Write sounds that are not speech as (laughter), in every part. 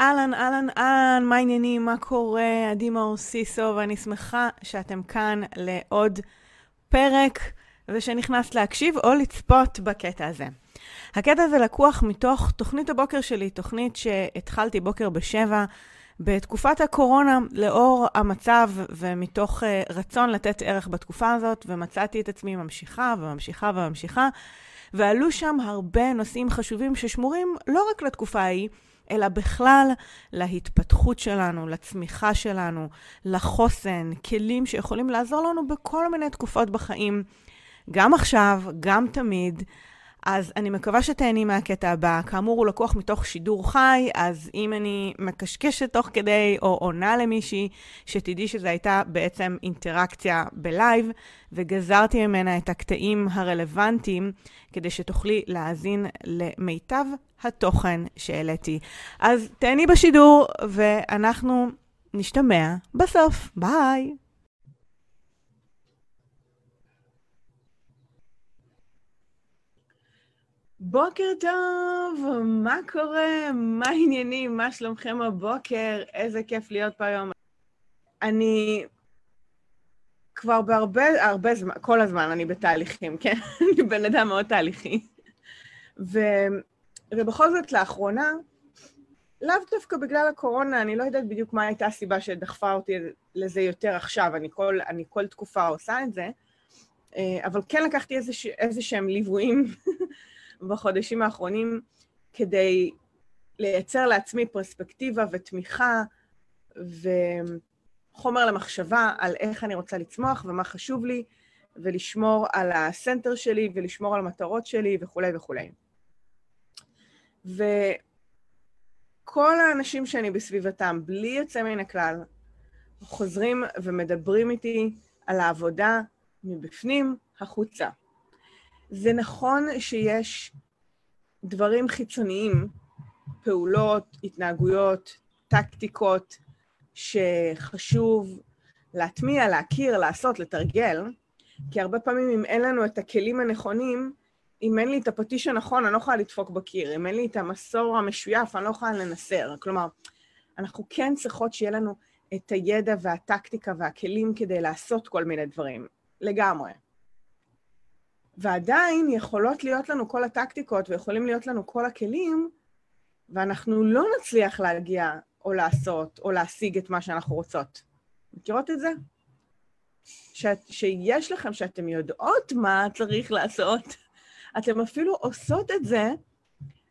אהלן, אהלן, אהלן, מה העניינים, מה קורה? עדי מאור סיסו, ואני שמחה שאתם כאן לעוד פרק, ושנכנסת להקשיב או לצפות בקטע הזה. הקטע הזה לקוח מתוך תוכנית הבוקר שלי, תוכנית שהתחלתי בוקר בשבע. בתקופת הקורונה, לאור המצב ומתוך uh, רצון לתת ערך בתקופה הזאת, ומצאתי את עצמי ממשיכה וממשיכה וממשיכה, ועלו שם הרבה נושאים חשובים ששמורים לא רק לתקופה ההיא, אלא בכלל להתפתחות שלנו, לצמיחה שלנו, לחוסן, כלים שיכולים לעזור לנו בכל מיני תקופות בחיים, גם עכשיו, גם תמיד. אז אני מקווה שתהני מהקטע הבא. כאמור, הוא לקוח מתוך שידור חי, אז אם אני מקשקשת תוך כדי או עונה למישהי, שתדעי שזו הייתה בעצם אינטראקציה בלייב, וגזרתי ממנה את הקטעים הרלוונטיים, כדי שתוכלי להאזין למיטב התוכן שהעליתי. אז תהני בשידור, ואנחנו נשתמע בסוף. ביי! בוקר טוב, מה קורה? מה העניינים? מה שלומכם הבוקר? איזה כיף להיות פה היום. אני כבר בהרבה, הרבה זמן, כל הזמן אני בתהליכים, כן? (laughs) אני בן אדם מאוד תהליכי. ו, ובכל זאת, לאחרונה, לאו דווקא בגלל הקורונה, אני לא יודעת בדיוק מה הייתה הסיבה שדחפה אותי לזה יותר עכשיו, אני כל, אני כל תקופה עושה את זה, אה, אבל כן לקחתי איזה, איזה שהם ליוויים (laughs) בחודשים האחרונים כדי לייצר לעצמי פרספקטיבה ותמיכה וחומר למחשבה על איך אני רוצה לצמוח ומה חשוב לי, ולשמור על הסנטר שלי ולשמור על המטרות שלי וכולי וכולי. וכל האנשים שאני בסביבתם, בלי יוצא מן הכלל, חוזרים ומדברים איתי על העבודה מבפנים החוצה. זה נכון שיש דברים חיצוניים, פעולות, התנהגויות, טקטיקות, שחשוב להטמיע, להכיר, לעשות, לתרגל, כי הרבה פעמים אם אין לנו את הכלים הנכונים, אם אין לי את הפטיש הנכון, אני לא יכולה לדפוק בקיר. אם אין לי את המסור המשויף, אני לא יכולה לנסר. כלומר, אנחנו כן צריכות שיהיה לנו את הידע והטקטיקה והכלים כדי לעשות כל מיני דברים. לגמרי. ועדיין יכולות להיות לנו כל הטקטיקות ויכולים להיות לנו כל הכלים, ואנחנו לא נצליח להגיע או לעשות או להשיג את מה שאנחנו רוצות. מכירות את זה? ש... שיש לכם, שאתם יודעות מה צריך לעשות, אתם אפילו עושות את זה,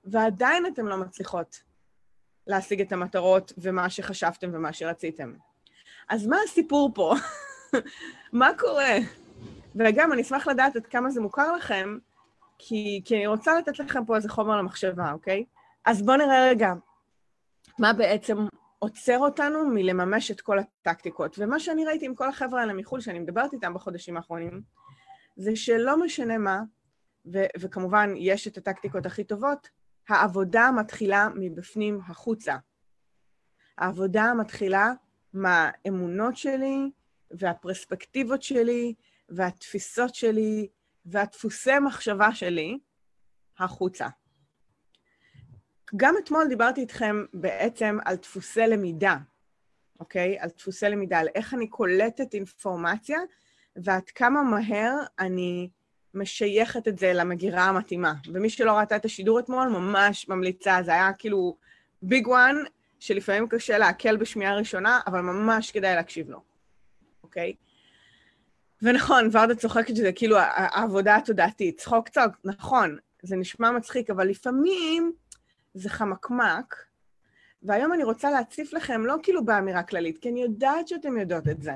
ועדיין אתם לא מצליחות להשיג את המטרות ומה שחשבתם ומה שרציתם. אז מה הסיפור פה? (laughs) מה קורה? וגם, אני אשמח לדעת עד כמה זה מוכר לכם, כי, כי אני רוצה לתת לכם פה איזה חומר למחשבה, אוקיי? אז בואו נראה רגע מה בעצם עוצר אותנו מלממש את כל הטקטיקות. ומה שאני ראיתי עם כל החבר'ה האלה מחו"ל, שאני מדברת איתם בחודשים האחרונים, זה שלא משנה מה, ו- וכמובן יש את הטקטיקות הכי טובות, העבודה מתחילה מבפנים החוצה. העבודה מתחילה מהאמונות שלי והפרספקטיבות שלי והתפיסות שלי והדפוסי מחשבה שלי החוצה. גם אתמול דיברתי איתכם בעצם על דפוסי למידה, אוקיי? על דפוסי למידה, על איך אני קולטת אינפורמציה ועד כמה מהר אני משייכת את זה למגירה המתאימה. ומי שלא ראתה את השידור אתמול, ממש ממליצה, זה היה כאילו ביג וואן, שלפעמים קשה לעכל בשמיעה ראשונה, אבל ממש כדאי להקשיב לו, אוקיי? ונכון, ורדה צוחקת שזה כאילו העבודה התודעתית. צחוק צחוק, נכון, זה נשמע מצחיק, אבל לפעמים זה חמקמק, והיום אני רוצה להציף לכם לא כאילו באמירה כללית, כי אני יודעת שאתם יודעות את זה.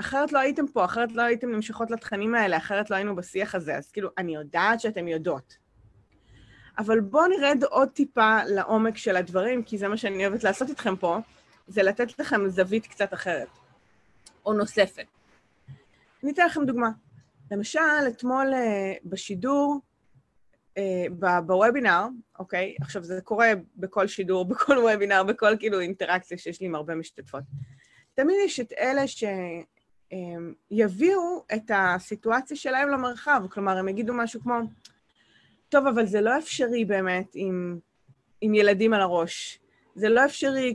אחרת לא הייתם פה, אחרת לא הייתם נמשכות לתכנים האלה, אחרת לא היינו בשיח הזה, אז כאילו, אני יודעת שאתם יודעות. אבל בואו נרד עוד טיפה לעומק של הדברים, כי זה מה שאני אוהבת לעשות איתכם פה, זה לתת לכם זווית קצת אחרת, או נוספת. אני אתן לכם דוגמה. למשל, אתמול uh, בשידור, uh, בוובינר, אוקיי? עכשיו, זה קורה בכל שידור, (laughs) בכל וובינר, בכל כאילו אינטראקציה שיש לי עם הרבה משתתפות. תמיד יש את אלה שיביאו אה, את הסיטואציה שלהם למרחב, כלומר, הם יגידו משהו כמו, טוב, אבל זה לא אפשרי באמת עם, עם ילדים על הראש. זה לא אפשרי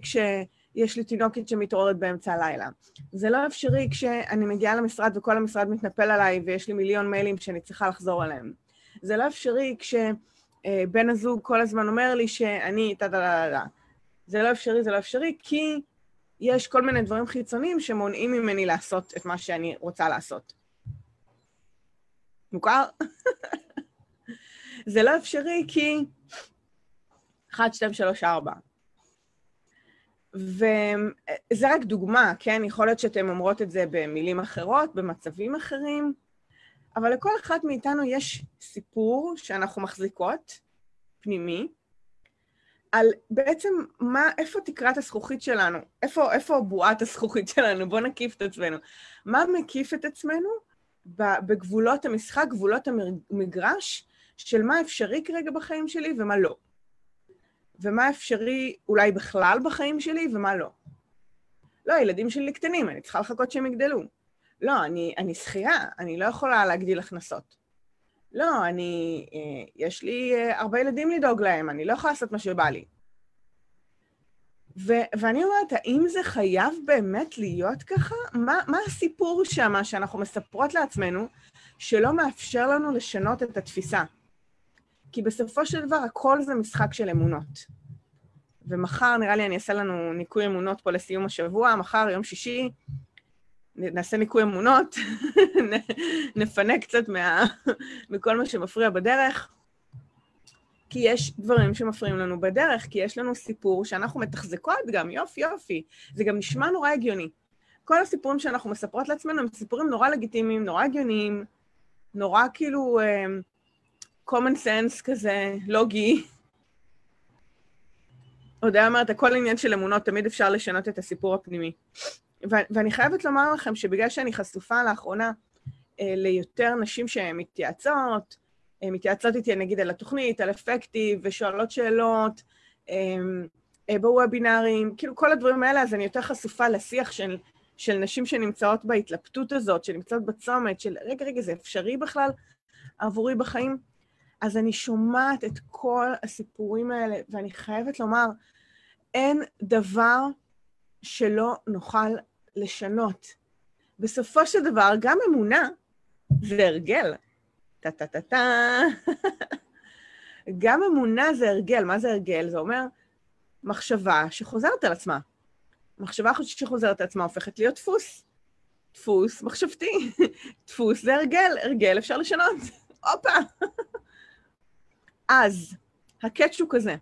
כשיש לי תינוקת שמתעוררת באמצע הלילה. זה לא אפשרי כשאני מגיעה למשרד וכל המשרד מתנפל עליי ויש לי מיליון מיילים שאני צריכה לחזור עליהם. זה לא אפשרי כשבן הזוג כל הזמן אומר לי שאני טה טה טה טה. זה לא אפשרי, זה לא אפשרי, כי יש כל מיני דברים חיצוניים שמונעים ממני לעשות את מה שאני רוצה לעשות. מוכר? (laughs) זה לא אפשרי כי... 1, 2, 3, 4. וזה רק דוגמה, כן? יכול להיות שאתן אומרות את זה במילים אחרות, במצבים אחרים, אבל לכל אחת מאיתנו יש סיפור שאנחנו מחזיקות, פנימי, על בעצם מה, איפה תקרת הזכוכית שלנו, איפה, איפה בועת הזכוכית שלנו, בואו נקיף את עצמנו. מה מקיף את עצמנו בגבולות המשחק, גבולות המגרש, של מה אפשרי כרגע בחיים שלי ומה לא. ומה אפשרי אולי בכלל בחיים שלי ומה לא. לא, הילדים שלי קטנים, אני צריכה לחכות שהם יגדלו. לא, אני, אני שכירה, אני לא יכולה להגדיל הכנסות. לא, אני... אה, יש לי אה, הרבה ילדים לדאוג להם, אני לא יכולה לעשות מה שבא לי. ו- ואני אומרת, האם זה חייב באמת להיות ככה? מה, מה הסיפור שם שאנחנו מספרות לעצמנו שלא מאפשר לנו לשנות את התפיסה? כי בסופו של דבר הכל זה משחק של אמונות. ומחר נראה לי אני אעשה לנו ניקוי אמונות פה לסיום השבוע, מחר, יום שישי, נעשה ניקוי אמונות, (laughs) נפנה קצת מה, מכל מה שמפריע בדרך, כי יש דברים שמפריעים לנו בדרך, כי יש לנו סיפור שאנחנו מתחזקות גם, יופי יופי, זה גם נשמע נורא הגיוני. כל הסיפורים שאנחנו מספרות לעצמנו הם סיפורים נורא לגיטימיים, נורא הגיוניים, נורא כאילו uh, common sense כזה, לוגי. עוד היה אומרת, הכל עניין של אמונות, תמיד אפשר לשנות את הסיפור הפנימי. ואני חייבת לומר לכם שבגלל שאני חשופה לאחרונה אה, ליותר נשים שהן מתייעצות, אה, מתייעצות איתי נגיד על התוכנית, על אפקטיב, ושואלות שאלות אה, אה, בוובינארים, כאילו כל הדברים האלה, אז אני יותר חשופה לשיח של, של נשים שנמצאות בהתלבטות הזאת, שנמצאות בצומת, של רגע, רגע, זה אפשרי בכלל עבורי בחיים? אז אני שומעת את כל הסיפורים האלה, ואני חייבת לומר, אין דבר שלא נוכל לשנות. בסופו של דבר, גם אמונה זה הרגל. טה-טה-טה-טה. (laughs) גם אמונה זה הרגל. מה זה הרגל? זה אומר מחשבה שחוזרת על עצמה. מחשבה שחוזרת על עצמה הופכת להיות דפוס. דפוס מחשבתי. (laughs) דפוס זה הרגל, הרגל אפשר לשנות. (laughs) הופה. אז, הקאץ' הוא כזה.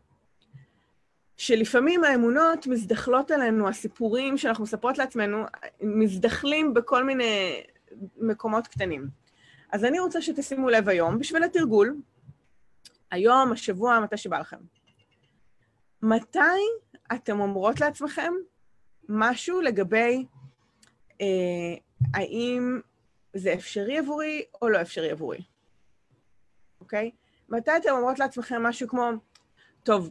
שלפעמים האמונות מזדחלות עלינו, הסיפורים שאנחנו מספרות לעצמנו, מזדחלים בכל מיני מקומות קטנים. אז אני רוצה שתשימו לב היום, בשביל התרגול, היום, השבוע, מתי שבא לכם. מתי אתם אומרות לעצמכם משהו לגבי אה, האם זה אפשרי עבורי או לא אפשרי עבורי, אוקיי? מתי אתם אומרות לעצמכם משהו כמו, טוב,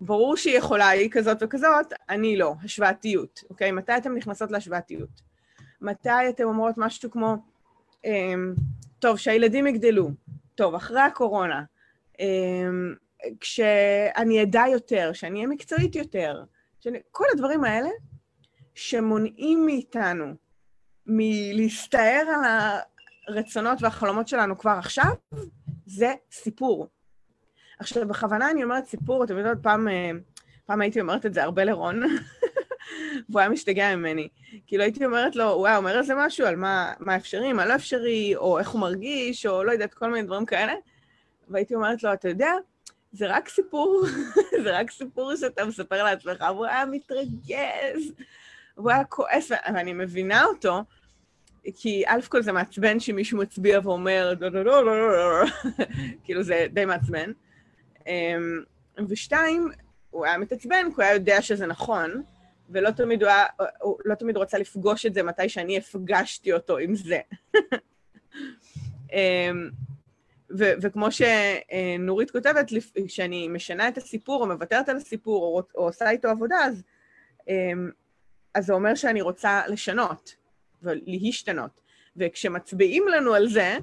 ברור שהיא יכולה, היא כזאת וכזאת, אני לא, השוואתיות, אוקיי? מתי אתן נכנסות להשוואתיות? מתי אתן אומרות משהו כמו, אמ, טוב, שהילדים יגדלו, טוב, אחרי הקורונה, אמ, כשאני אדע יותר, שאני אהיה מקצועית יותר, שאני, כל הדברים האלה שמונעים מאיתנו מלהסתער על הרצונות והחלומות שלנו כבר עכשיו, זה סיפור. עכשיו, בכוונה אני אומרת סיפור, אתם יודעות, פעם, אה, פעם הייתי אומרת את זה הרבה לרון, (laughs) והוא היה משתגע ממני. כאילו הייתי אומרת לו, הוא היה אומר איזה משהו על מה, מה אפשרי, מה לא אפשרי, או איך הוא מרגיש, או לא יודעת, כל מיני דברים כאלה, והייתי אומרת לו, אתה יודע, זה רק סיפור, (laughs) זה רק סיפור שאתה מספר לעצמך, והוא היה מתרגז, והוא היה כועס, ואני מבינה אותו, כי א' כל זה מעצבן שמישהו מצביע ואומר, לא, לא, לא, לא, לא, (laughs) כאילו זה די מעצבן. אמ, ושתיים, הוא היה מתעצבן, כי הוא היה יודע שזה נכון, ולא תמיד הוא היה, הוא לא תמיד רוצה לפגוש את זה מתי שאני הפגשתי אותו עם זה. (laughs) אמ, ו- וכמו שנורית כותבת, כשאני משנה את הסיפור, או מוותרת על הסיפור, או, או עושה איתו עבודה, אז, אמ, אז זה אומר שאני רוצה לשנות ולהשתנות. וכשמצביעים לנו על זה,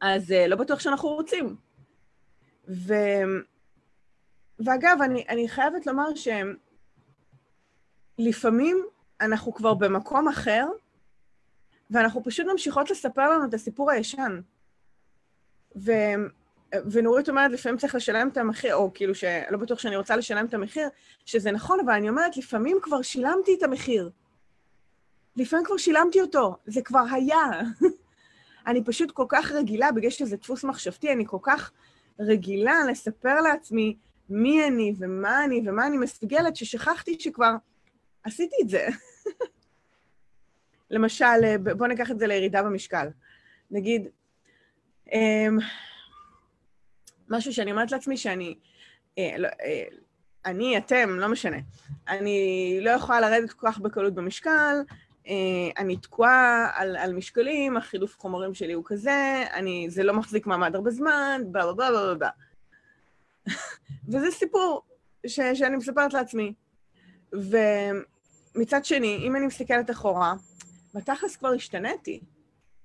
אז אה, לא בטוח שאנחנו רוצים. ו... ואגב, אני, אני חייבת לומר שהם, לפעמים אנחנו כבר במקום אחר, ואנחנו פשוט ממשיכות לספר לנו את הסיפור הישן. ו... ונורית אומרת, לפעמים צריך לשלם את המחיר, או כאילו שלא בטוח שאני רוצה לשלם את המחיר, שזה נכון, אבל אני אומרת, לפעמים כבר שילמתי את המחיר. לפעמים כבר שילמתי אותו, זה כבר היה. (laughs) אני פשוט כל כך רגילה, בגלל שזה דפוס מחשבתי, אני כל כך רגילה לספר לעצמי מי אני ומה אני ומה אני מסוגלת, ששכחתי שכבר עשיתי את זה. (laughs) למשל, בואו ניקח את זה לירידה במשקל. נגיד, אמ, משהו שאני אומרת לעצמי שאני, אה, לא, אה, אני, אתם, לא משנה, אני לא יכולה לרדת כל כך בקלות במשקל, אני תקועה על, על משקלים, החילוף חומרים שלי הוא כזה, אני, זה לא מחזיק מעמד הרבה זמן, בלה בלה בלה בלה בלה. (laughs) וזה סיפור ש, שאני מספרת לעצמי. ומצד שני, אם אני מסתכלת אחורה, בתכלס כבר השתניתי.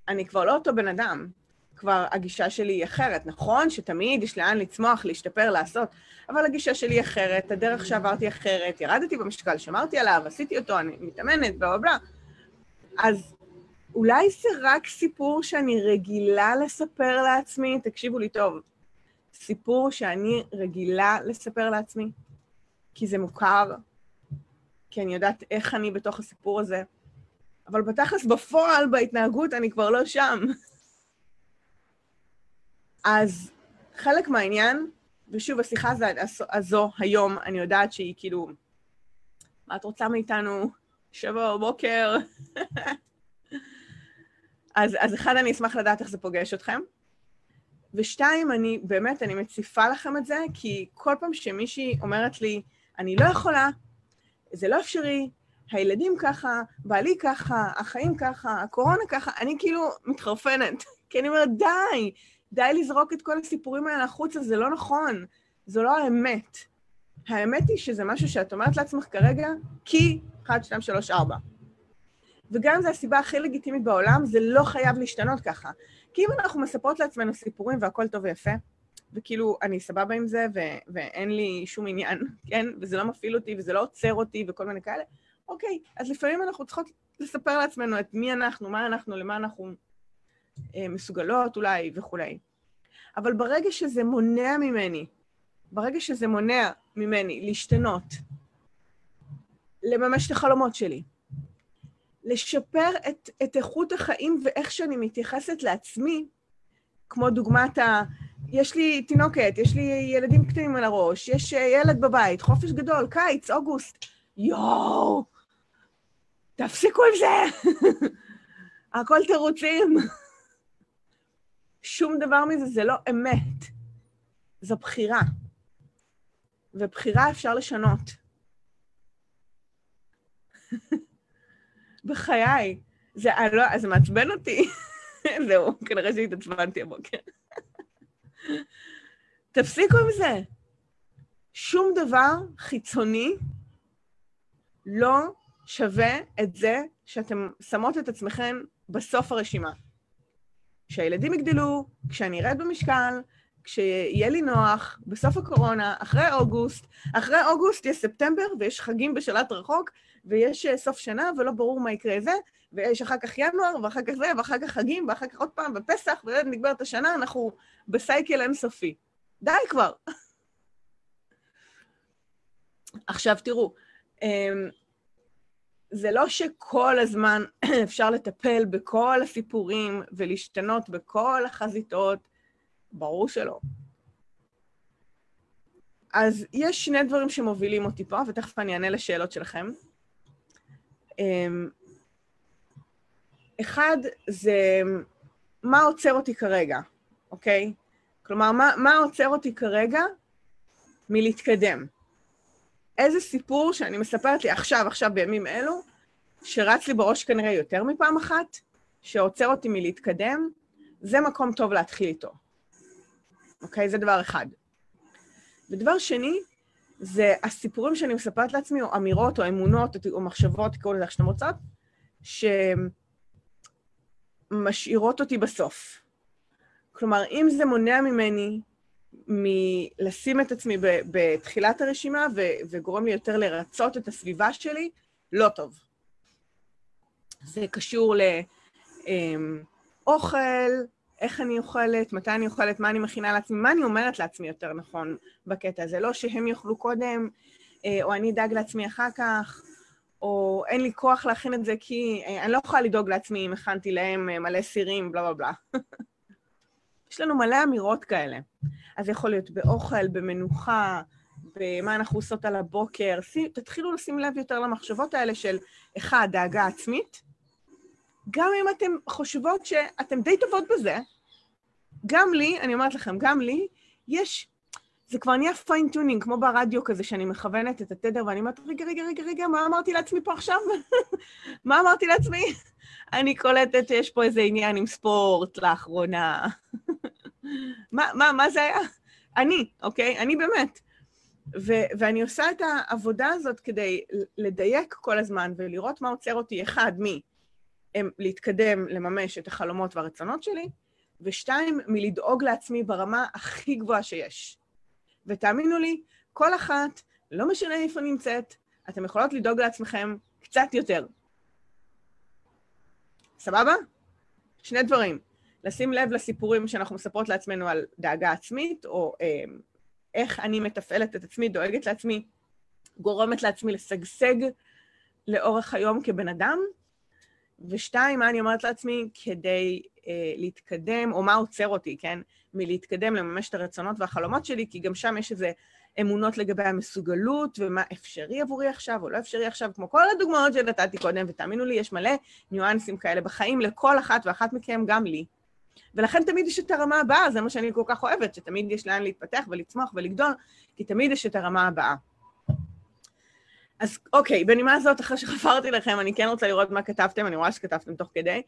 אני כבר לא אותו בן אדם. כבר הגישה שלי היא אחרת. נכון שתמיד יש לאן לצמוח, להשתפר, לעשות, אבל הגישה שלי היא אחרת, הדרך שעברתי אחרת, ירדתי במשקל, שמרתי עליו, עשיתי אותו, אני מתאמנת, בלה בלה. אז אולי זה רק סיפור שאני רגילה לספר לעצמי, תקשיבו לי טוב, סיפור שאני רגילה לספר לעצמי, כי זה מוכר, כי אני יודעת איך אני בתוך הסיפור הזה, אבל בתכלס בפועל, בהתנהגות, אני כבר לא שם. אז חלק מהעניין, ושוב, השיחה הזו, הזו היום, אני יודעת שהיא כאילו, מה את רוצה מאיתנו? שבע בבוקר. (laughs) אז, אז אחד, אני אשמח לדעת איך זה פוגש אתכם. ושתיים, אני באמת, אני מציפה לכם את זה, כי כל פעם שמישהי אומרת לי, אני לא יכולה, זה לא אפשרי, הילדים ככה, בעלי ככה, החיים ככה, הקורונה ככה, אני כאילו מתחרפנת. (laughs) כי אני אומרת, די, די לזרוק את כל הסיפורים האלה החוצה, זה לא נכון, זו לא האמת. האמת היא שזה משהו שאת אומרת לעצמך כרגע, כי 1, 2, 3, 4. וגם זו הסיבה הכי לגיטימית בעולם, זה לא חייב להשתנות ככה. כי אם אנחנו מספרות לעצמנו סיפורים והכל טוב ויפה, וכאילו, אני סבבה עם זה, ו- ואין לי שום עניין, (laughs) כן? וזה לא מפעיל אותי, וזה לא עוצר אותי, וכל מיני כאלה, אוקיי, אז לפעמים אנחנו צריכות לספר לעצמנו את מי אנחנו, מה אנחנו, למה אנחנו אה, מסוגלות אולי וכולי. אבל ברגע שזה מונע ממני, ברגע שזה מונע ממני להשתנות, לממש את החלומות שלי, לשפר את, את איכות החיים ואיך שאני מתייחסת לעצמי, כמו דוגמת ה... יש לי תינוקת, יש לי ילדים קטנים על הראש, יש אה, ילד בבית, חופש גדול, קיץ, אוגוסט. יואו, תפסיקו עם זה! (laughs) הכל תירוצים. (laughs) שום דבר מזה זה לא אמת, זו בחירה. ובחירה אפשר לשנות. בחיי. זה, לא, זה מעצבן אותי. (laughs) זהו, כנראה שהתעצבנתי הבוקר. תפסיקו עם זה. שום דבר חיצוני לא שווה את זה שאתם שמות את עצמכם בסוף הרשימה. כשהילדים יגדלו, כשאני ארד במשקל, כשיהיה לי נוח, בסוף הקורונה, אחרי אוגוסט, אחרי אוגוסט יש ספטמבר ויש חגים בשלט רחוק ויש אה, סוף שנה ולא ברור מה יקרה זה, ויש אחר כך ינואר ואחר כך זה ואחר כך חגים ואחר כך עוד פעם בפסח ונגמרת השנה, אנחנו בסייקל אינסופי. די כבר. (laughs) עכשיו תראו, אמ, זה לא שכל הזמן (clears throat) אפשר לטפל בכל הסיפורים ולהשתנות בכל החזיתות, ברור שלא. אז יש שני דברים שמובילים אותי פה, ותכף אני אענה לשאלות שלכם. אמ, אחד זה מה עוצר אותי כרגע, אוקיי? כלומר, מה, מה עוצר אותי כרגע מלהתקדם? איזה סיפור שאני מספרת לי עכשיו, עכשיו בימים אלו, שרץ לי בראש כנראה יותר מפעם אחת, שעוצר אותי מלהתקדם, זה מקום טוב להתחיל איתו. אוקיי? זה דבר אחד. ודבר שני, זה הסיפורים שאני מספרת לעצמי, או אמירות, או אמונות, או מחשבות, תקראו לזה איך שאתם רוצות, שמשאירות אותי בסוף. כלומר, אם זה מונע ממני מלשים את עצמי בתחילת הרשימה ו- וגורם לי יותר לרצות את הסביבה שלי, לא טוב. זה קשור לאוכל, אמ, איך אני אוכלת, מתי אני אוכלת, מה אני מכינה לעצמי, מה אני אומרת לעצמי יותר נכון בקטע הזה. לא שהם יאכלו קודם, אה, או אני אדאג לעצמי אחר כך, או אין לי כוח להכין את זה כי אה, אני לא יכולה לדאוג לעצמי אם הכנתי להם אה, מלא סירים, בלה בלה בלה. (laughs) יש לנו מלא אמירות כאלה. אז יכול להיות באוכל, במנוחה, במה אנחנו עושות על הבוקר. תתחילו לשים לב יותר למחשבות האלה של, אחד, דאגה עצמית. גם אם אתן חושבות שאתן די טובות בזה, גם לי, אני אומרת לכם, גם לי, יש זה כבר נהיה fine tuning, כמו ברדיו כזה, שאני מכוונת את התדר ואני אומרת, רגע, רגע, רגע, רגע, מה אמרתי לעצמי פה עכשיו? (laughs) מה אמרתי לעצמי? (laughs) אני קולטת שיש פה איזה עניין עם ספורט לאחרונה. (laughs) מה, מה, מה זה היה? אני, אוקיי? אני באמת. ו- ואני עושה את העבודה הזאת כדי לדייק כל הזמן ולראות מה עוצר אותי, אחד, מי? להתקדם, לממש את החלומות והרצונות שלי, ושתיים, מלדאוג לעצמי ברמה הכי גבוהה שיש. ותאמינו לי, כל אחת, לא משנה איפה נמצאת, אתן יכולות לדאוג לעצמכם קצת יותר. סבבה? שני דברים. לשים לב לסיפורים שאנחנו מספרות לעצמנו על דאגה עצמית, או אה, איך אני מתפעלת את עצמי, דואגת לעצמי, גורמת לעצמי לשגשג לאורך היום כבן אדם. ושתיים, מה אני אומרת לעצמי כדי אה, להתקדם, או מה עוצר אותי, כן? מלהתקדם לממש את הרצונות והחלומות שלי, כי גם שם יש איזה אמונות לגבי המסוגלות, ומה אפשרי עבורי עכשיו או לא אפשרי עכשיו, כמו כל הדוגמאות שנתתי קודם, ותאמינו לי, יש מלא ניואנסים כאלה בחיים לכל אחת ואחת מכם, גם לי. ולכן תמיד יש את הרמה הבאה, זה מה שאני כל כך אוהבת, שתמיד יש לאן להתפתח ולצמוח ולגדול, כי תמיד יש את הרמה הבאה. אז אוקיי, בנימה הזאת, אחרי שחפרתי לכם, אני כן רוצה לראות מה כתבתם, אני רואה שכתבתם תוך כדי.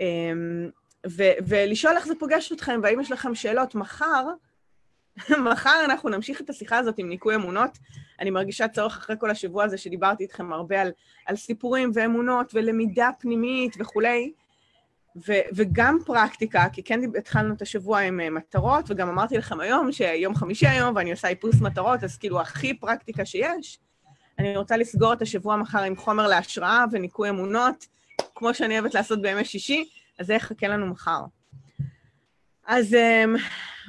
אמ, ו- ולשאול איך זה פוגש אתכם, והאם יש לכם שאלות. מחר, (laughs) מחר אנחנו נמשיך את השיחה הזאת עם ניקוי אמונות. אני מרגישה צורך אחרי כל השבוע הזה שדיברתי איתכם הרבה על, על סיפורים ואמונות ולמידה פנימית וכולי, ו- וגם פרקטיקה, כי כן התחלנו את השבוע עם uh, מטרות, וגם אמרתי לכם היום שיום חמישי היום ואני עושה איפוס מטרות, אז כאילו הכי פרקטיקה שיש. אני רוצה לסגור את השבוע מחר עם חומר להשראה וניקוי אמונות, כמו שאני אוהבת לעשות בימי שישי. אז זה יחכה לנו מחר. אז אמ,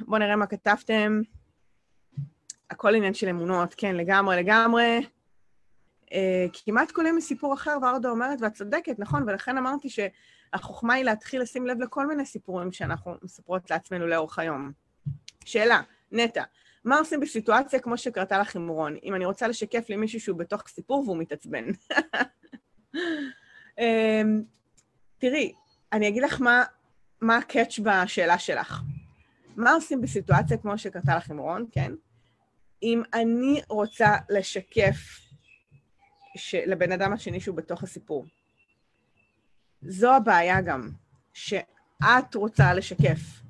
בואו נראה מה כתבתם. הכל עניין של אמונות, כן, לגמרי, לגמרי. Uh, כמעט יום מסיפור אחר, ורדה אומרת, ואת צודקת, נכון, ולכן אמרתי שהחוכמה היא להתחיל לשים לב לכל מיני סיפורים שאנחנו מספרות לעצמנו לאורך היום. שאלה, נטע, מה עושים בסיטואציה כמו שקרתה לך עם רון, אם אני רוצה לשקף למישהו שהוא בתוך סיפור והוא מתעצבן? um, (laughs) תראי, אני אגיד לך מה, מה הקאץ' בשאלה שלך. מה עושים בסיטואציה כמו שקרתה לך עם רון, כן? אם אני רוצה לשקף ש... לבן אדם השני שהוא בתוך הסיפור. זו הבעיה גם, שאת רוצה לשקף.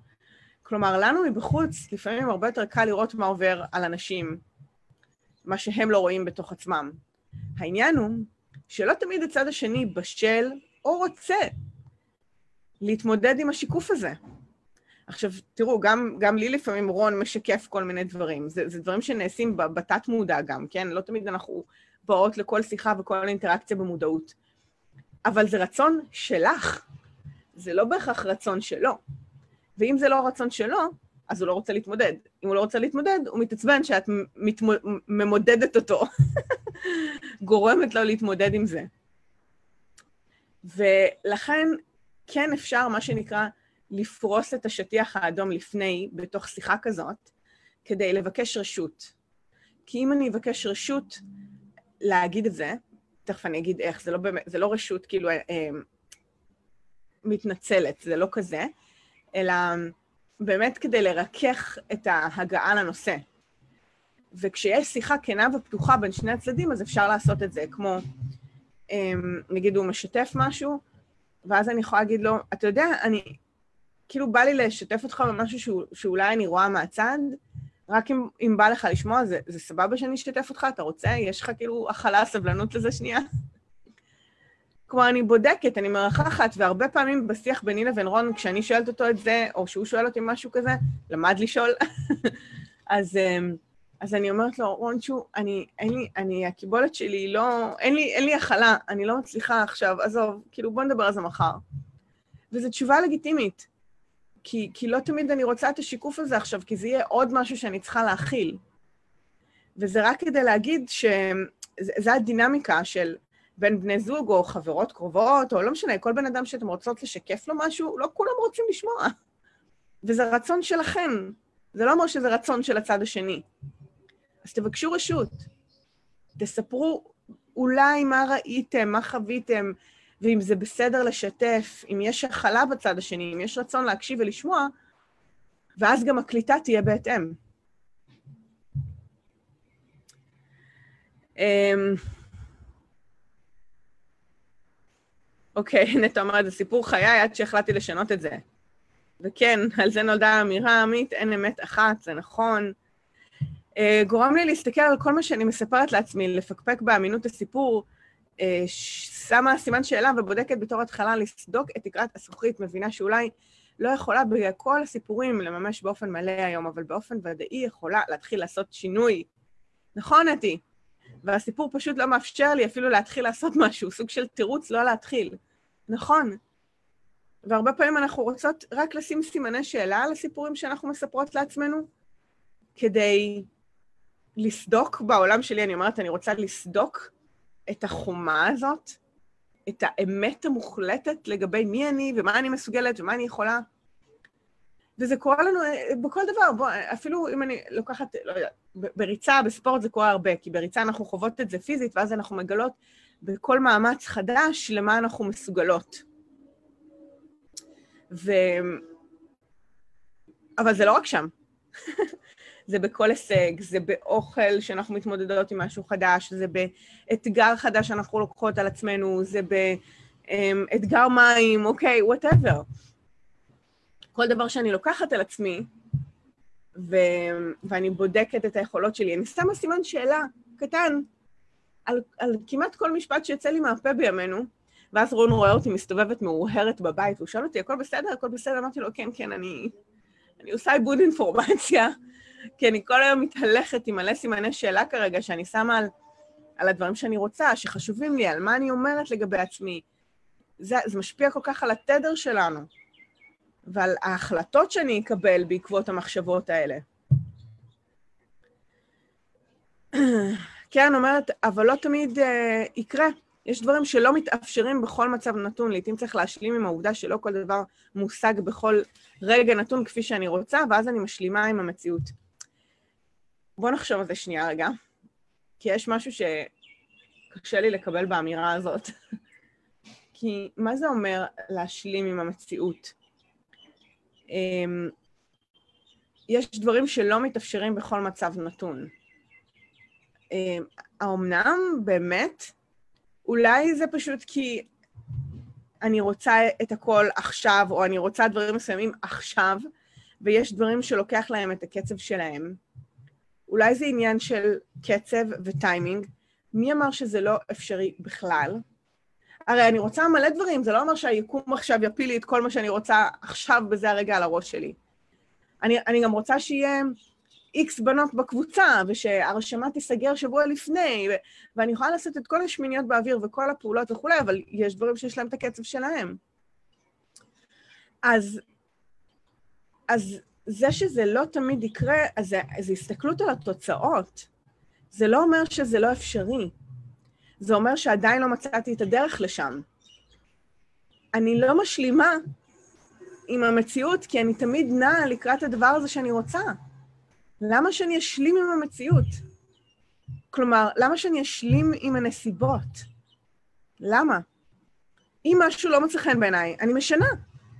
כלומר, לנו מבחוץ לפעמים הרבה יותר קל לראות מה עובר על אנשים, מה שהם לא רואים בתוך עצמם. העניין הוא שלא תמיד הצד השני בשל או רוצה להתמודד עם השיקוף הזה. עכשיו, תראו, גם, גם לי לפעמים רון משקף כל מיני דברים. זה, זה דברים שנעשים בתת-מודע גם, כן? לא תמיד אנחנו באות לכל שיחה וכל אינטראקציה במודעות. אבל זה רצון שלך, זה לא בהכרח רצון שלו. ואם זה לא הרצון שלו, אז הוא לא רוצה להתמודד. אם הוא לא רוצה להתמודד, הוא מתעצבן שאת מתמוד... ממודדת אותו, (laughs) גורמת לו להתמודד עם זה. ולכן כן אפשר, מה שנקרא, לפרוס את השטיח האדום לפני, בתוך שיחה כזאת, כדי לבקש רשות. כי אם אני אבקש רשות להגיד את זה, תכף אני אגיד איך, זה לא, באמת, זה לא רשות כאילו אה, אה, מתנצלת, זה לא כזה, אלא באמת כדי לרכך את ההגעה לנושא. וכשיש שיחה כנה ופתוחה בין שני הצדדים, אז אפשר לעשות את זה, כמו, אה, נגיד הוא משתף משהו, ואז אני יכולה להגיד לו, אתה יודע, אני, כאילו בא לי לשתף אותך במשהו שהוא, שאולי אני רואה מהצד, רק אם, אם בא לך לשמוע, זה, זה סבבה שאני אשתף אותך? אתה רוצה? יש לך כאילו הכלה, סבלנות לזה שנייה? כלומר, אני בודקת, אני מרחחת, והרבה פעמים בשיח ביני לבין רון, כשאני שואלת אותו את זה, או שהוא שואל אותי משהו כזה, למד לשאול, (laughs) אז, אמ, אז אני אומרת לו, רונצ'ו, אני, אין לי, אני, הקיבולת שלי לא, אין לי, אין לי הכלה, אני לא מצליחה עכשיו, עזוב, כאילו, בוא נדבר על זה מחר. וזו תשובה לגיטימית, כי, כי לא תמיד אני רוצה את השיקוף הזה עכשיו, כי זה יהיה עוד משהו שאני צריכה להכיל. וזה רק כדי להגיד שזו הדינמיקה של בין בני זוג או חברות קרובות, או לא משנה, כל בן אדם שאתם רוצות לשקף לו משהו, לא כולם רוצים לשמוע. וזה רצון שלכם, זה לא אומר שזה רצון של הצד השני. אז תבקשו רשות. תספרו אולי מה ראיתם, מה חוויתם, ואם זה בסדר לשתף, אם יש הכלה בצד השני, אם יש רצון להקשיב ולשמוע, ואז גם הקליטה תהיה בהתאם. אמ, אוקיי, (laughs) נטע אומרת, זה סיפור חיי עד שהחלטתי לשנות את זה. וכן, על זה נולדה האמירה, עמית, אין אמת אחת, זה נכון. Uh, גורם לי להסתכל על כל מה שאני מספרת לעצמי, לפקפק באמינות הסיפור, uh, שמה סימן שאלה ובודקת בתור התחלה לסדוק את תקרת הזכוכית, מבינה שאולי לא יכולה בכל הסיפורים לממש באופן מלא היום, אבל באופן ודאי יכולה להתחיל לעשות שינוי. נכון, נתי? והסיפור פשוט לא מאפשר לי אפילו להתחיל לעשות (laughs) משהו, סוג של תירוץ לא להתחיל. נכון. והרבה פעמים אנחנו רוצות רק לשים סימני שאלה על הסיפורים שאנחנו מספרות לעצמנו, כדי לסדוק בעולם שלי, אני אומרת, אני רוצה לסדוק את החומה הזאת, את האמת המוחלטת לגבי מי אני ומה אני מסוגלת ומה אני יכולה. וזה קורה לנו אה, בכל דבר, בוא, אפילו אם אני לוקחת, לא יודעת, בריצה, בספורט זה קורה הרבה, כי בריצה אנחנו חוות את זה פיזית, ואז אנחנו מגלות בכל מאמץ חדש למה אנחנו מסוגלות. ו... אבל זה לא רק שם. (laughs) זה בכל הישג, זה באוכל שאנחנו מתמודדות עם משהו חדש, זה באתגר חדש שאנחנו לוקחות על עצמנו, זה באתגר מים, אוקיי, וואטאבר. כל דבר שאני לוקחת על עצמי, ו... ואני בודקת את היכולות שלי, אני שמה סימן שאלה קטן על, על כמעט כל משפט שיוצא לי מהפה בימינו, ואז רון רואה אותי מסתובבת מאוהרת בבית, והוא שואל אותי, הכל בסדר? הכל בסדר? אמרתי לו, כן, כן, אני, אני עושה עיבוד אינפורמציה, (laughs) כי אני כל היום מתהלכת עם מלא סימני שאלה כרגע, שאני שמה על, על הדברים שאני רוצה, שחשובים לי, על מה אני אומרת לגבי עצמי. זה, זה משפיע כל כך על התדר שלנו. ועל ההחלטות שאני אקבל בעקבות המחשבות האלה. כן, אומרת, אבל לא תמיד uh, יקרה. יש דברים שלא מתאפשרים בכל מצב נתון. לעתים צריך להשלים עם העובדה שלא כל דבר מושג בכל רגע נתון כפי שאני רוצה, ואז אני משלימה עם המציאות. בואו נחשוב על זה שנייה רגע, כי יש משהו שקשה לי לקבל באמירה הזאת. (laughs) כי מה זה אומר להשלים עם המציאות? אמ, יש דברים שלא מתאפשרים בכל מצב נתון. אמ, האומנם, באמת? אולי זה פשוט כי אני רוצה את הכל עכשיו, או אני רוצה דברים מסוימים עכשיו, ויש דברים שלוקח להם את הקצב שלהם. אולי זה עניין של קצב וטיימינג. מי אמר שזה לא אפשרי בכלל? הרי אני רוצה מלא דברים, זה לא אומר שהיקום עכשיו יפיל לי את כל מה שאני רוצה עכשיו בזה הרגע על הראש שלי. אני, אני גם רוצה שיהיה איקס בנות בקבוצה, ושהרשמה תיסגר שבוע לפני, ו- ואני יכולה לעשות את כל השמיניות באוויר וכל הפעולות וכולי, אבל יש דברים שיש להם את הקצב שלהם. אז, אז זה שזה לא תמיד יקרה, אז זה, זה הסתכלות על התוצאות. זה לא אומר שזה לא אפשרי. זה אומר שעדיין לא מצאתי את הדרך לשם. אני לא משלימה עם המציאות, כי אני תמיד נעה לקראת הדבר הזה שאני רוצה. למה שאני אשלים עם המציאות? כלומר, למה שאני אשלים עם הנסיבות? למה? אם משהו לא מוצא חן בעיניי, אני משנה.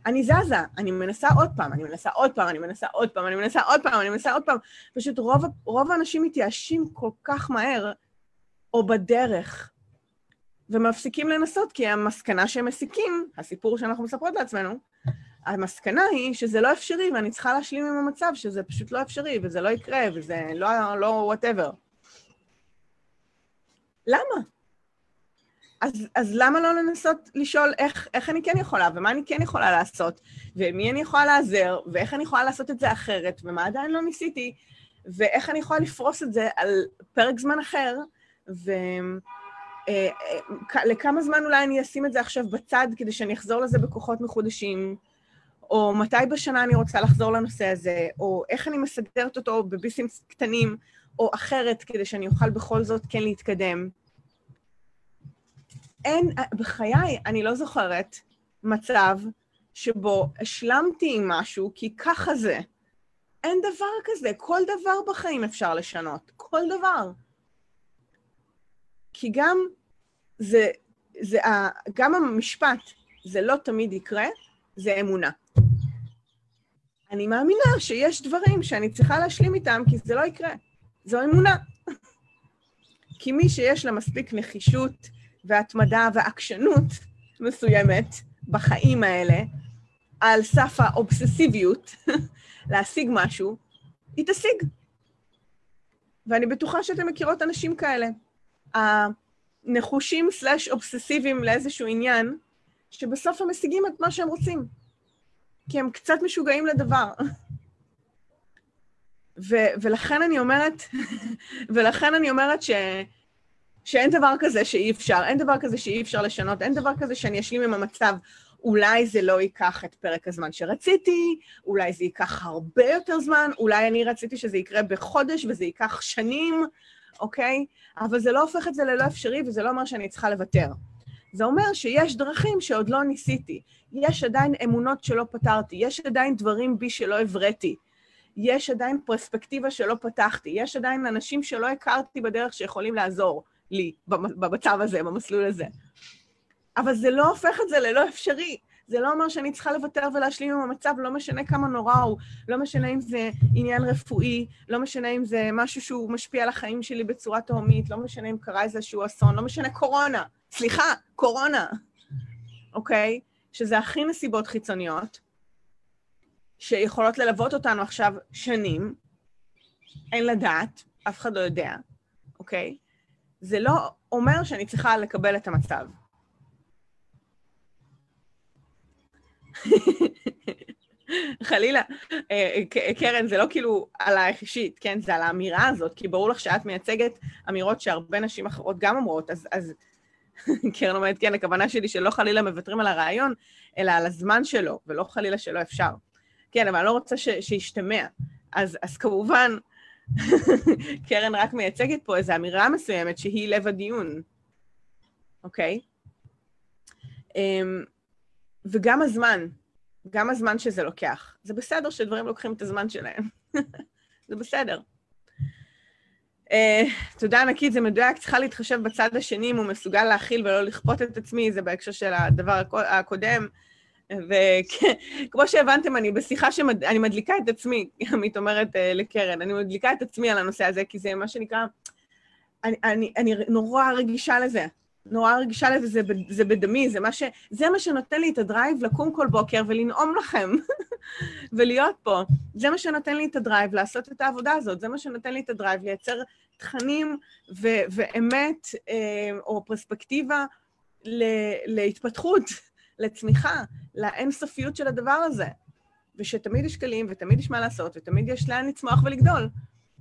אני זזה, אני מנסה עוד פעם, אני מנסה עוד פעם, אני מנסה עוד פעם, אני מנסה עוד פעם, אני מנסה עוד פעם. פשוט רוב, רוב האנשים מתייאשים כל כך מהר, או בדרך, ומפסיקים לנסות, כי המסקנה שהם מסיקים, הסיפור שאנחנו מספרות לעצמנו, המסקנה היא שזה לא אפשרי, ואני צריכה להשלים עם המצב שזה פשוט לא אפשרי, וזה לא יקרה, וזה לא, לא וואטאבר. למה? אז, אז למה לא לנסות לשאול איך, איך אני כן יכולה, ומה אני כן יכולה לעשות, ומי אני יכולה לעזר, ואיך אני יכולה לעשות את זה אחרת, ומה עדיין לא ניסיתי, ואיך אני יכולה לפרוס את זה על פרק זמן אחר, ולכמה אה, זמן אולי אני אשים את זה עכשיו בצד כדי שאני אחזור לזה בכוחות מחודשים, או מתי בשנה אני רוצה לחזור לנושא הזה, או איך אני מסדרת אותו בביסים קטנים, או אחרת, כדי שאני אוכל בכל זאת כן להתקדם. אין, בחיי, אני לא זוכרת מצב שבו השלמתי עם משהו, כי ככה זה. אין דבר כזה, כל דבר בחיים אפשר לשנות, כל דבר. כי גם זה, זה, גם המשפט, זה לא תמיד יקרה, זה אמונה. אני מאמינה שיש דברים שאני צריכה להשלים איתם, כי זה לא יקרה. זו אמונה. (laughs) כי מי שיש לה מספיק נחישות והתמדה ועקשנות מסוימת בחיים האלה, על סף האובססיביות, (laughs) להשיג משהו, היא תשיג. ואני בטוחה שאתם מכירות אנשים כאלה. הנחושים סלאש אובססיביים לאיזשהו עניין, שבסוף הם משיגים את מה שהם רוצים. כי הם קצת משוגעים לדבר. ו- ולכן אני אומרת, (laughs) ולכן אני אומרת ש... שאין דבר כזה שאי אפשר, אין דבר כזה שאי אפשר לשנות, אין דבר כזה שאני אשלים עם המצב. אולי זה לא ייקח את פרק הזמן שרציתי, אולי זה ייקח הרבה יותר זמן, אולי אני רציתי שזה יקרה בחודש וזה ייקח שנים, אוקיי? אבל זה לא הופך את זה ללא אפשרי וזה לא אומר שאני צריכה לוותר. זה אומר שיש דרכים שעוד לא ניסיתי, יש עדיין אמונות שלא פתרתי, יש עדיין דברים בי שלא הבראתי, יש עדיין פרספקטיבה שלא פתחתי, יש עדיין אנשים שלא הכרתי בדרך שיכולים לעזור לי במצב הזה, במסלול הזה. אבל זה לא הופך את זה ללא אפשרי. זה לא אומר שאני צריכה לוותר ולהשלים עם המצב, לא משנה כמה נורא הוא, לא משנה אם זה עניין רפואי, לא משנה אם זה משהו שהוא משפיע על החיים שלי בצורה תהומית, לא משנה אם קרה איזשהו אסון, לא משנה קורונה. סליחה, קורונה, אוקיי? שזה הכי נסיבות חיצוניות, שיכולות ללוות אותנו עכשיו שנים, אין לדעת, אף אחד לא יודע, אוקיי? זה לא אומר שאני צריכה לקבל את המצב. חלילה. אה, קרן, זה לא כאילו עלייך אישית, כן? זה על האמירה הזאת, כי ברור לך שאת מייצגת אמירות שהרבה נשים אחרות גם אומרות, אז, אז (laughs) קרן אומרת, כן, הכוונה שלי שלא חלילה מוותרים על הרעיון, אלא על הזמן שלו, ולא חלילה שלא אפשר. כן, אבל אני לא רוצה ש, שישתמע. אז, אז כמובן, (laughs) קרן רק מייצגת פה איזו אמירה מסוימת שהיא לב הדיון, אוקיי? Um, וגם הזמן, גם הזמן שזה לוקח. זה בסדר שדברים לוקחים את הזמן שלהם. (laughs) זה בסדר. Uh, תודה ענקית, זה מדויק, צריכה להתחשב בצד השני אם הוא מסוגל להכיל ולא לכפות את עצמי, זה בהקשר של הדבר הקודם. וכמו שהבנתם, אני בשיחה שאני מדליקה את עצמי, עמית אומרת אה, לקרן, אני מדליקה את עצמי על הנושא הזה, כי זה מה שנקרא, אני, אני, אני נורא רגישה לזה. נורא רגישה לזה, זה, זה בדמי, זה מה, ש, זה מה שנותן לי את ה drive לקום כל בוקר ולנאום לכם (laughs) ולהיות פה. זה מה שנותן לי את ה drive לעשות את העבודה הזאת, זה מה שנותן לי את ה drive לייצר תכנים ו, ואמת אה, או פרספקטיבה ל, להתפתחות, (laughs) לצמיחה, לאינסופיות של הדבר הזה. ושתמיד יש כלים ותמיד יש מה לעשות ותמיד יש לאן לצמוח ולגדול.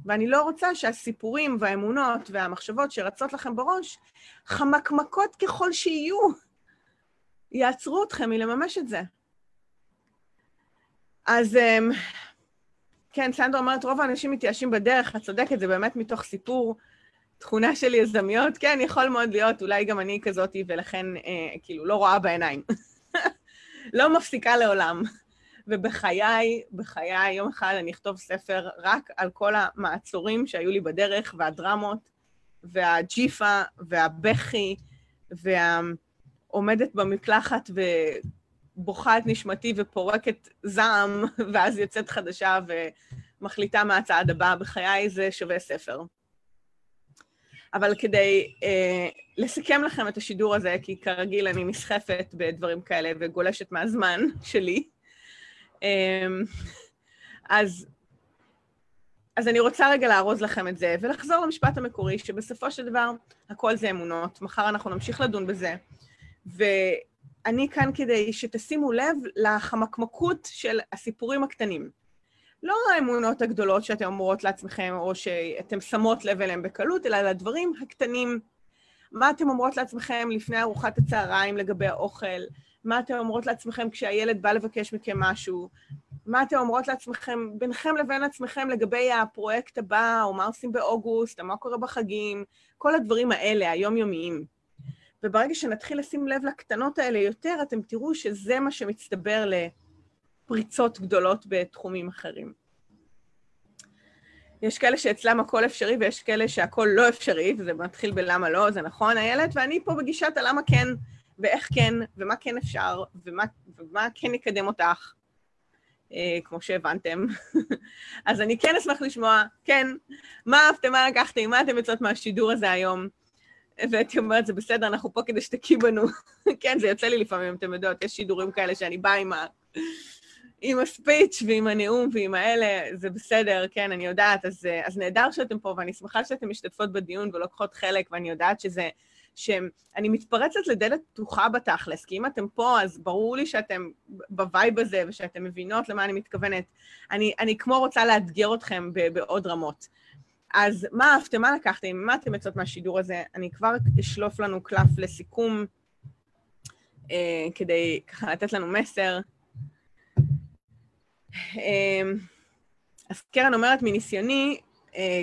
ואני לא רוצה שהסיפורים והאמונות והמחשבות שרצות לכם בראש, חמקמקות ככל שיהיו, יעצרו אתכם מלממש את זה. אז אמ, כן, סנדרה אומרת, רוב האנשים מתייאשים בדרך, את צודקת, זה באמת מתוך סיפור, תכונה של יזמיות. כן, יכול מאוד להיות, אולי גם אני כזאתי, ולכן אה, כאילו לא רואה בעיניים. (laughs) לא מפסיקה לעולם. ובחיי, בחיי, יום אחד אני אכתוב ספר רק על כל המעצורים שהיו לי בדרך, והדרמות, והג'יפה, והבכי, והעומדת במקלחת ובוכה את נשמתי ופורקת זעם, (laughs) ואז יוצאת חדשה ומחליטה מה הצעד הבא. בחיי זה שווה ספר. אבל כדי אה, לסכם לכם את השידור הזה, כי כרגיל אני נסחפת בדברים כאלה וגולשת מהזמן שלי, אז, אז אני רוצה רגע לארוז לכם את זה, ולחזור למשפט המקורי, שבסופו של דבר הכל זה אמונות. מחר אנחנו נמשיך לדון בזה. ואני כאן כדי שתשימו לב לחמקמקות של הסיפורים הקטנים. לא האמונות הגדולות שאתן אומרות לעצמכם, או שאתן שמות לב אליהן בקלות, אלא לדברים הקטנים. מה אתן אומרות לעצמכם לפני ארוחת הצהריים לגבי האוכל? מה אתן אומרות לעצמכם כשהילד בא לבקש מכם משהו? מה אתן אומרות לעצמכם, ביניכם לבין עצמכם לגבי הפרויקט הבא, או מה עושים באוגוסט, או מה קורה בחגים, כל הדברים האלה, היומיומיים. וברגע שנתחיל לשים לב לקטנות האלה יותר, אתם תראו שזה מה שמצטבר לפריצות גדולות בתחומים אחרים. יש כאלה שאצלם הכל אפשרי ויש כאלה שהכל לא אפשרי, וזה מתחיל בלמה לא, זה נכון, איילת? ואני פה בגישת הלמה כן, ואיך כן, ומה כן אפשר, ומה, ומה כן יקדם אותך, אה, כמו שהבנתם. (laughs) אז אני כן אשמח לשמוע, כן, מה אהבתם, מה לקחתם, מה אתם יוצאות מהשידור הזה היום? והייתי אומרת, זה בסדר, אנחנו פה כדי שתקי בנו. (laughs) כן, זה יוצא לי לפעמים, אתם יודעות, יש שידורים כאלה שאני באה עם, ה... עם ה speech ועם הנאום ועם האלה, זה בסדר, כן, אני יודעת, אז, אז נהדר שאתם פה, ואני שמחה שאתם משתתפות בדיון ולוקחות חלק, ואני יודעת שזה... שאני מתפרצת לדלת פתוחה בתכלס, כי אם אתם פה, אז ברור לי שאתם ב vibe הזה ושאתם מבינות למה אני מתכוונת. אני, אני כמו רוצה לאתגר אתכם בעוד רמות. אז מה אהבתם, מה לקחתם, מה אתם יוצאות מהשידור הזה? אני כבר אשלוף לנו קלף לסיכום, אה, כדי ככה לתת לנו מסר. אה, אז קרן אומרת, מניסיוני, אה,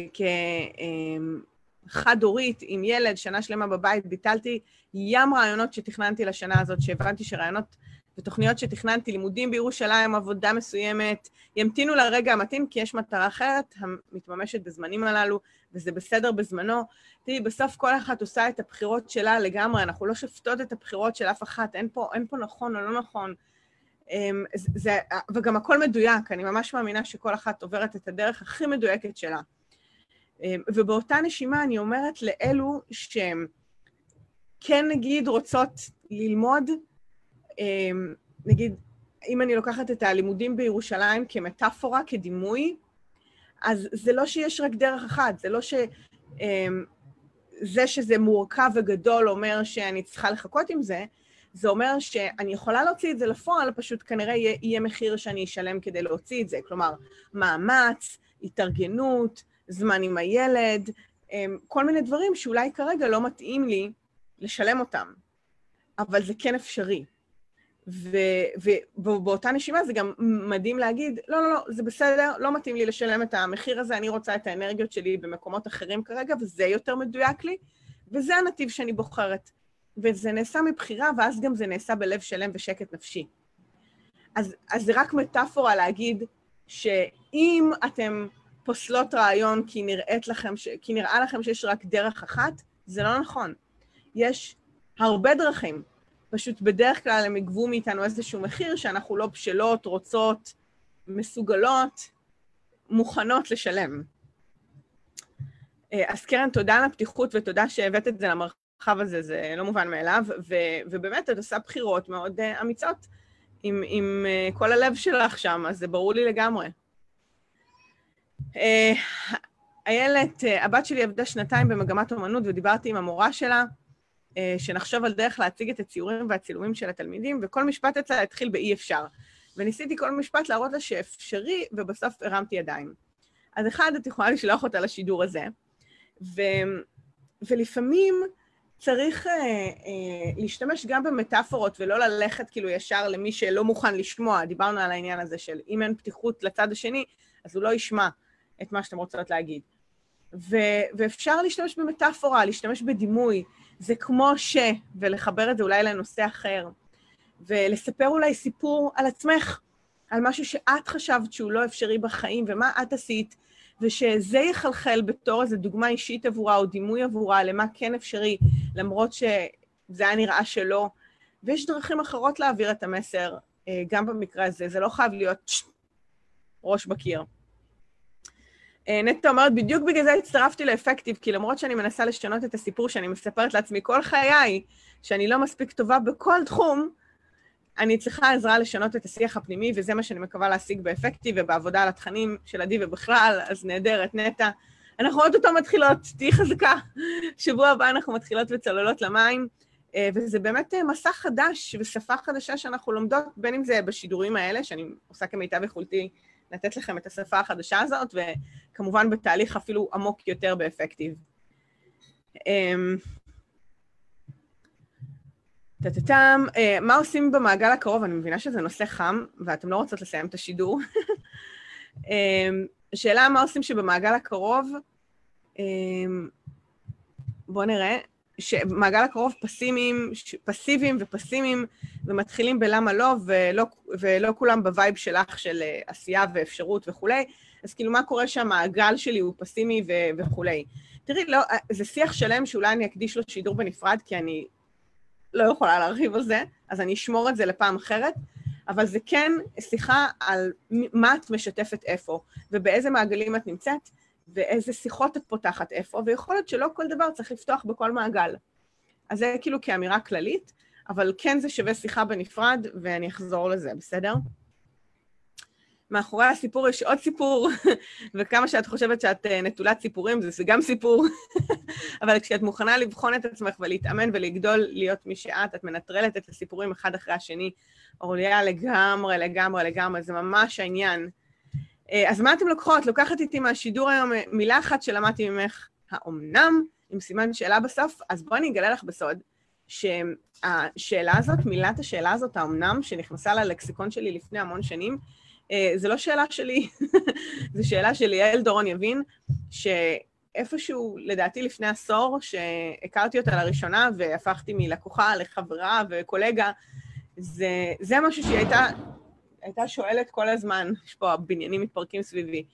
כחד-הורית עם ילד, שנה שלמה בבית, ביטלתי ים רעיונות שתכננתי לשנה הזאת, שהבנתי שרעיונות ותוכניות שתכננתי, לימודים בירושלים, עבודה מסוימת, ימתינו לרגע המתאים, כי יש מטרה אחרת המתממשת בזמנים הללו, וזה בסדר בזמנו. תראי, בסוף כל אחת עושה את הבחירות שלה לגמרי, אנחנו לא שופטות את הבחירות של אף אחת, אין פה, אין פה נכון או לא נכון. אמ, זה, וגם הכל מדויק, אני ממש מאמינה שכל אחת עוברת את הדרך הכי מדויקת שלה. אמ, ובאותה נשימה אני אומרת לאלו שהן כן נגיד רוצות ללמוד, אמ, נגיד, אם אני לוקחת את הלימודים בירושלים כמטאפורה, כדימוי, אז זה לא שיש רק דרך אחת, זה לא ש... אמ, זה שזה מורכב וגדול אומר שאני צריכה לחכות עם זה, זה אומר שאני יכולה להוציא את זה לפועל, פשוט כנראה יהיה, יהיה מחיר שאני אשלם כדי להוציא את זה. כלומר, מאמץ, התארגנות, זמן עם הילד, אמ, כל מיני דברים שאולי כרגע לא מתאים לי לשלם אותם, אבל זה כן אפשרי. ובאותה נשימה זה גם מדהים להגיד, לא, לא, לא, זה בסדר, לא מתאים לי לשלם את המחיר הזה, אני רוצה את האנרגיות שלי במקומות אחרים כרגע, וזה יותר מדויק לי, וזה הנתיב שאני בוחרת. וזה נעשה מבחירה, ואז גם זה נעשה בלב שלם ושקט נפשי. אז, אז זה רק מטאפורה להגיד שאם אתם פוסלות רעיון כי, נראית לכם, ש... כי נראה לכם שיש רק דרך אחת, זה לא נכון. יש הרבה דרכים. פשוט בדרך כלל הם יגבו מאיתנו איזשהו מחיר שאנחנו לא בשלות, רוצות, מסוגלות, מוכנות לשלם. אה, אז קרן, תודה על הפתיחות ותודה שהבאת את זה למרחב הזה, זה לא מובן מאליו, ו- ובאמת, את עושה בחירות מאוד uh, אמיצות עם, עם uh, כל הלב שלך שם, אז זה ברור לי לגמרי. איילת, uh, uh, הבת שלי עבדה שנתיים במגמת אומנות ודיברתי עם המורה שלה, אה, שנחשוב על דרך להציג את הציורים והצילומים של התלמידים, וכל משפט אצלה התחיל באי אפשר. וניסיתי כל משפט להראות לה שאפשרי, ובסוף הרמתי ידיים. אז אחד, את יכולה לשלוח אותה לשידור הזה, ו, ולפעמים צריך אה, אה, להשתמש גם במטאפורות ולא ללכת כאילו ישר למי שלא מוכן לשמוע. דיברנו על העניין הזה של אם אין פתיחות לצד השני, אז הוא לא ישמע את מה שאתם רוצות להגיד. ו, ואפשר להשתמש במטאפורה, להשתמש בדימוי. זה כמו ש, ולחבר את זה אולי לנושא אחר, ולספר אולי סיפור על עצמך, על משהו שאת חשבת שהוא לא אפשרי בחיים, ומה את עשית, ושזה יחלחל בתור איזו דוגמה אישית עבורה או דימוי עבורה למה כן אפשרי, למרות שזה היה נראה שלא. ויש דרכים אחרות להעביר את המסר, אה, גם במקרה הזה, זה לא חייב להיות ראש בקיר. אה, נטע אומרת, בדיוק בגלל זה הצטרפתי לאפקטיב, כי למרות שאני מנסה לשנות את הסיפור שאני מספרת לעצמי כל חיי, שאני לא מספיק טובה בכל תחום, אני צריכה עזרה לשנות את השיח הפנימי, וזה מה שאני מקווה להשיג באפקטיב ובעבודה על התכנים של עדי ובכלל, אז נהדרת, נטע. אנחנו עוד אותו מתחילות, תהיי חזקה. שבוע הבא אנחנו מתחילות וצוללות למים, אה, וזה באמת אה, מסע חדש ושפה חדשה שאנחנו לומדות, בין אם זה בשידורים האלה, שאני עושה כמיטב יכולתי לתת לכם את השפה החדשה הזאת, וכמובן בתהליך אפילו עמוק יותר באפקטיב. אמ, טטטם, אה, מה עושים במעגל הקרוב? אני מבינה שזה נושא חם, ואתם לא רוצות לסיים את השידור. (laughs) אמ, שאלה מה עושים שבמעגל הקרוב, אמ, בואו נראה, שמעגל הקרוב פסימיים, פסיביים ופסימיים, ומתחילים בלמה לא, ולא, ולא כולם ב vibe שלך של אה, עשייה ואפשרות וכולי. אז כאילו, מה קורה שהמעגל שלי הוא פסימי ו- וכולי. תראי, לא, אה, זה שיח שלם שאולי אני אקדיש לו שידור בנפרד, כי אני לא יכולה להרחיב על זה, אז אני אשמור את זה לפעם אחרת, אבל זה כן שיחה על מה את משתפת איפה, ובאיזה מעגלים את נמצאת, ואיזה שיחות את פותחת איפה, ויכול להיות שלא כל דבר צריך לפתוח בכל מעגל. אז זה כאילו כאמירה כללית, אבל כן זה שווה שיחה בנפרד, ואני אחזור לזה, בסדר? מאחורי הסיפור יש עוד סיפור, (laughs) וכמה שאת חושבת שאת אה, נטולת סיפורים, זה גם סיפור, (laughs) אבל כשאת מוכנה לבחון את עצמך ולהתאמן ולגדול להיות מי שאת, את מנטרלת את הסיפורים אחד אחרי השני. אורליה לגמרי, לגמרי, לגמרי, זה ממש העניין. אה, אז מה אתם לוקחות? לוקחת איתי מהשידור היום אה, מילה אחת שלמדתי ממך, האומנם, עם סימן שאלה בסוף, אז בואי אני אגלה לך בסוד, שהשאלה הזאת, מילת השאלה הזאת, האומנם, שנכנסה ללקסיקון שלי לפני המון שנים, אה, זה לא שאלה שלי, (laughs) זו שאלה של יעל דורון יבין, שאיפשהו, לדעתי לפני עשור, שהכרתי אותה לראשונה והפכתי מלקוחה לחברה וקולגה, זה, זה משהו שהיא הייתה, הייתה שואלת כל הזמן, יש פה בניינים מתפרקים סביבי.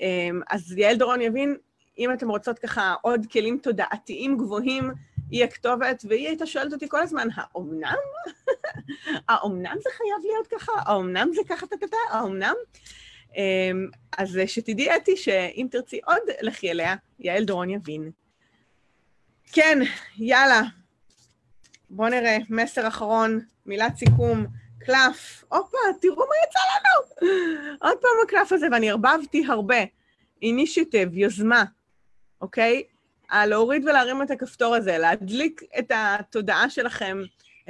אמ, אז יעל דורון יבין, אם אתם רוצות ככה עוד כלים תודעתיים גבוהים, היא הכתובת, והיא הייתה שואלת אותי כל הזמן, האומנם? (laughs) האומנם זה חייב להיות ככה? האומנם זה ככה טטטה? האומנם? אמ, אז שתדעי, אתי, שאם תרצי עוד, לכי אליה, יעל דורון יבין. כן, יאללה. בואו נראה, מסר אחרון, מילת סיכום, קלף. הופה, תראו מה יצא לנו! עוד פעם הקלף הזה, ואני ערבבתי הרבה. אינישיטיב, יוזמה, אוקיי? להוריד ולהרים את הכפתור הזה, להדליק את התודעה שלכם,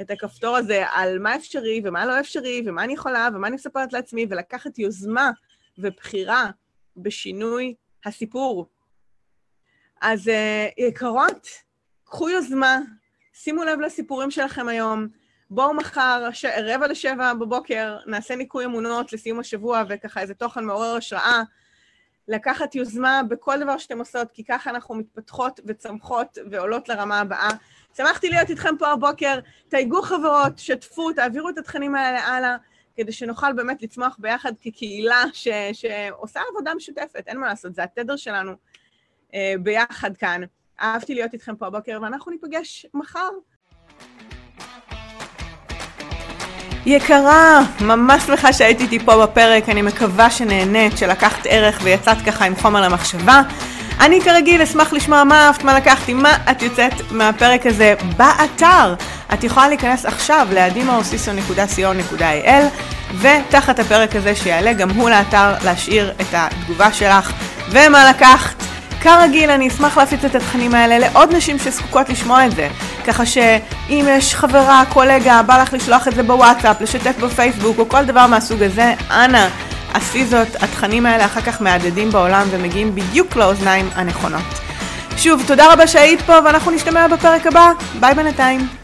את הכפתור הזה על מה אפשרי ומה לא אפשרי, ומה אני יכולה ומה אני מספרת לעצמי, ולקחת יוזמה ובחירה בשינוי הסיפור. אז uh, יקרות, קחו יוזמה, שימו לב לסיפורים שלכם היום, בואו מחר, ש... רבע לשבע בבוקר, נעשה ניקוי אמונות לסיום השבוע וככה איזה תוכן מעורר השראה. לקחת יוזמה בכל דבר שאתם עושות, כי ככה אנחנו מתפתחות וצמחות ועולות לרמה הבאה. שמחתי להיות איתכם פה הבוקר, תייגו חברות, שתפו, תעבירו את התכנים האלה הלאה, כדי שנוכל באמת לצמוח ביחד כקהילה ש, שעושה עבודה משותפת, אין מה לעשות, זה התדר שלנו אה, ביחד כאן. אהבתי להיות איתכם פה הבוקר, ואנחנו ניפגש מחר. יקרה, ממש שמחה שהיית איתי פה בפרק, אני מקווה שנהנית, שלקחת ערך ויצאת ככה עם חומר למחשבה. אני כרגיל אשמח לשמוע מה אהבת, מה לקחתי, מה את יוצאת מהפרק הזה באתר. את יכולה להיכנס עכשיו לאדימאוסיסו.co.il ותחת הפרק הזה שיעלה גם הוא לאתר להשאיר את התגובה שלך ומה לקחת. כרגיל, אני אשמח להפיץ את התכנים האלה לעוד נשים שזקוקות לשמוע את זה. ככה שאם יש חברה, קולגה, בא לך לשלוח את זה בוואטסאפ, לשתף בפייסבוק או כל דבר מהסוג הזה, אנא, עשי זאת. התכנים האלה אחר כך מהדהדים בעולם ומגיעים בדיוק לאוזניים הנכונות. שוב, תודה רבה שהיית פה ואנחנו נשתמע בפרק הבא. ביי בינתיים.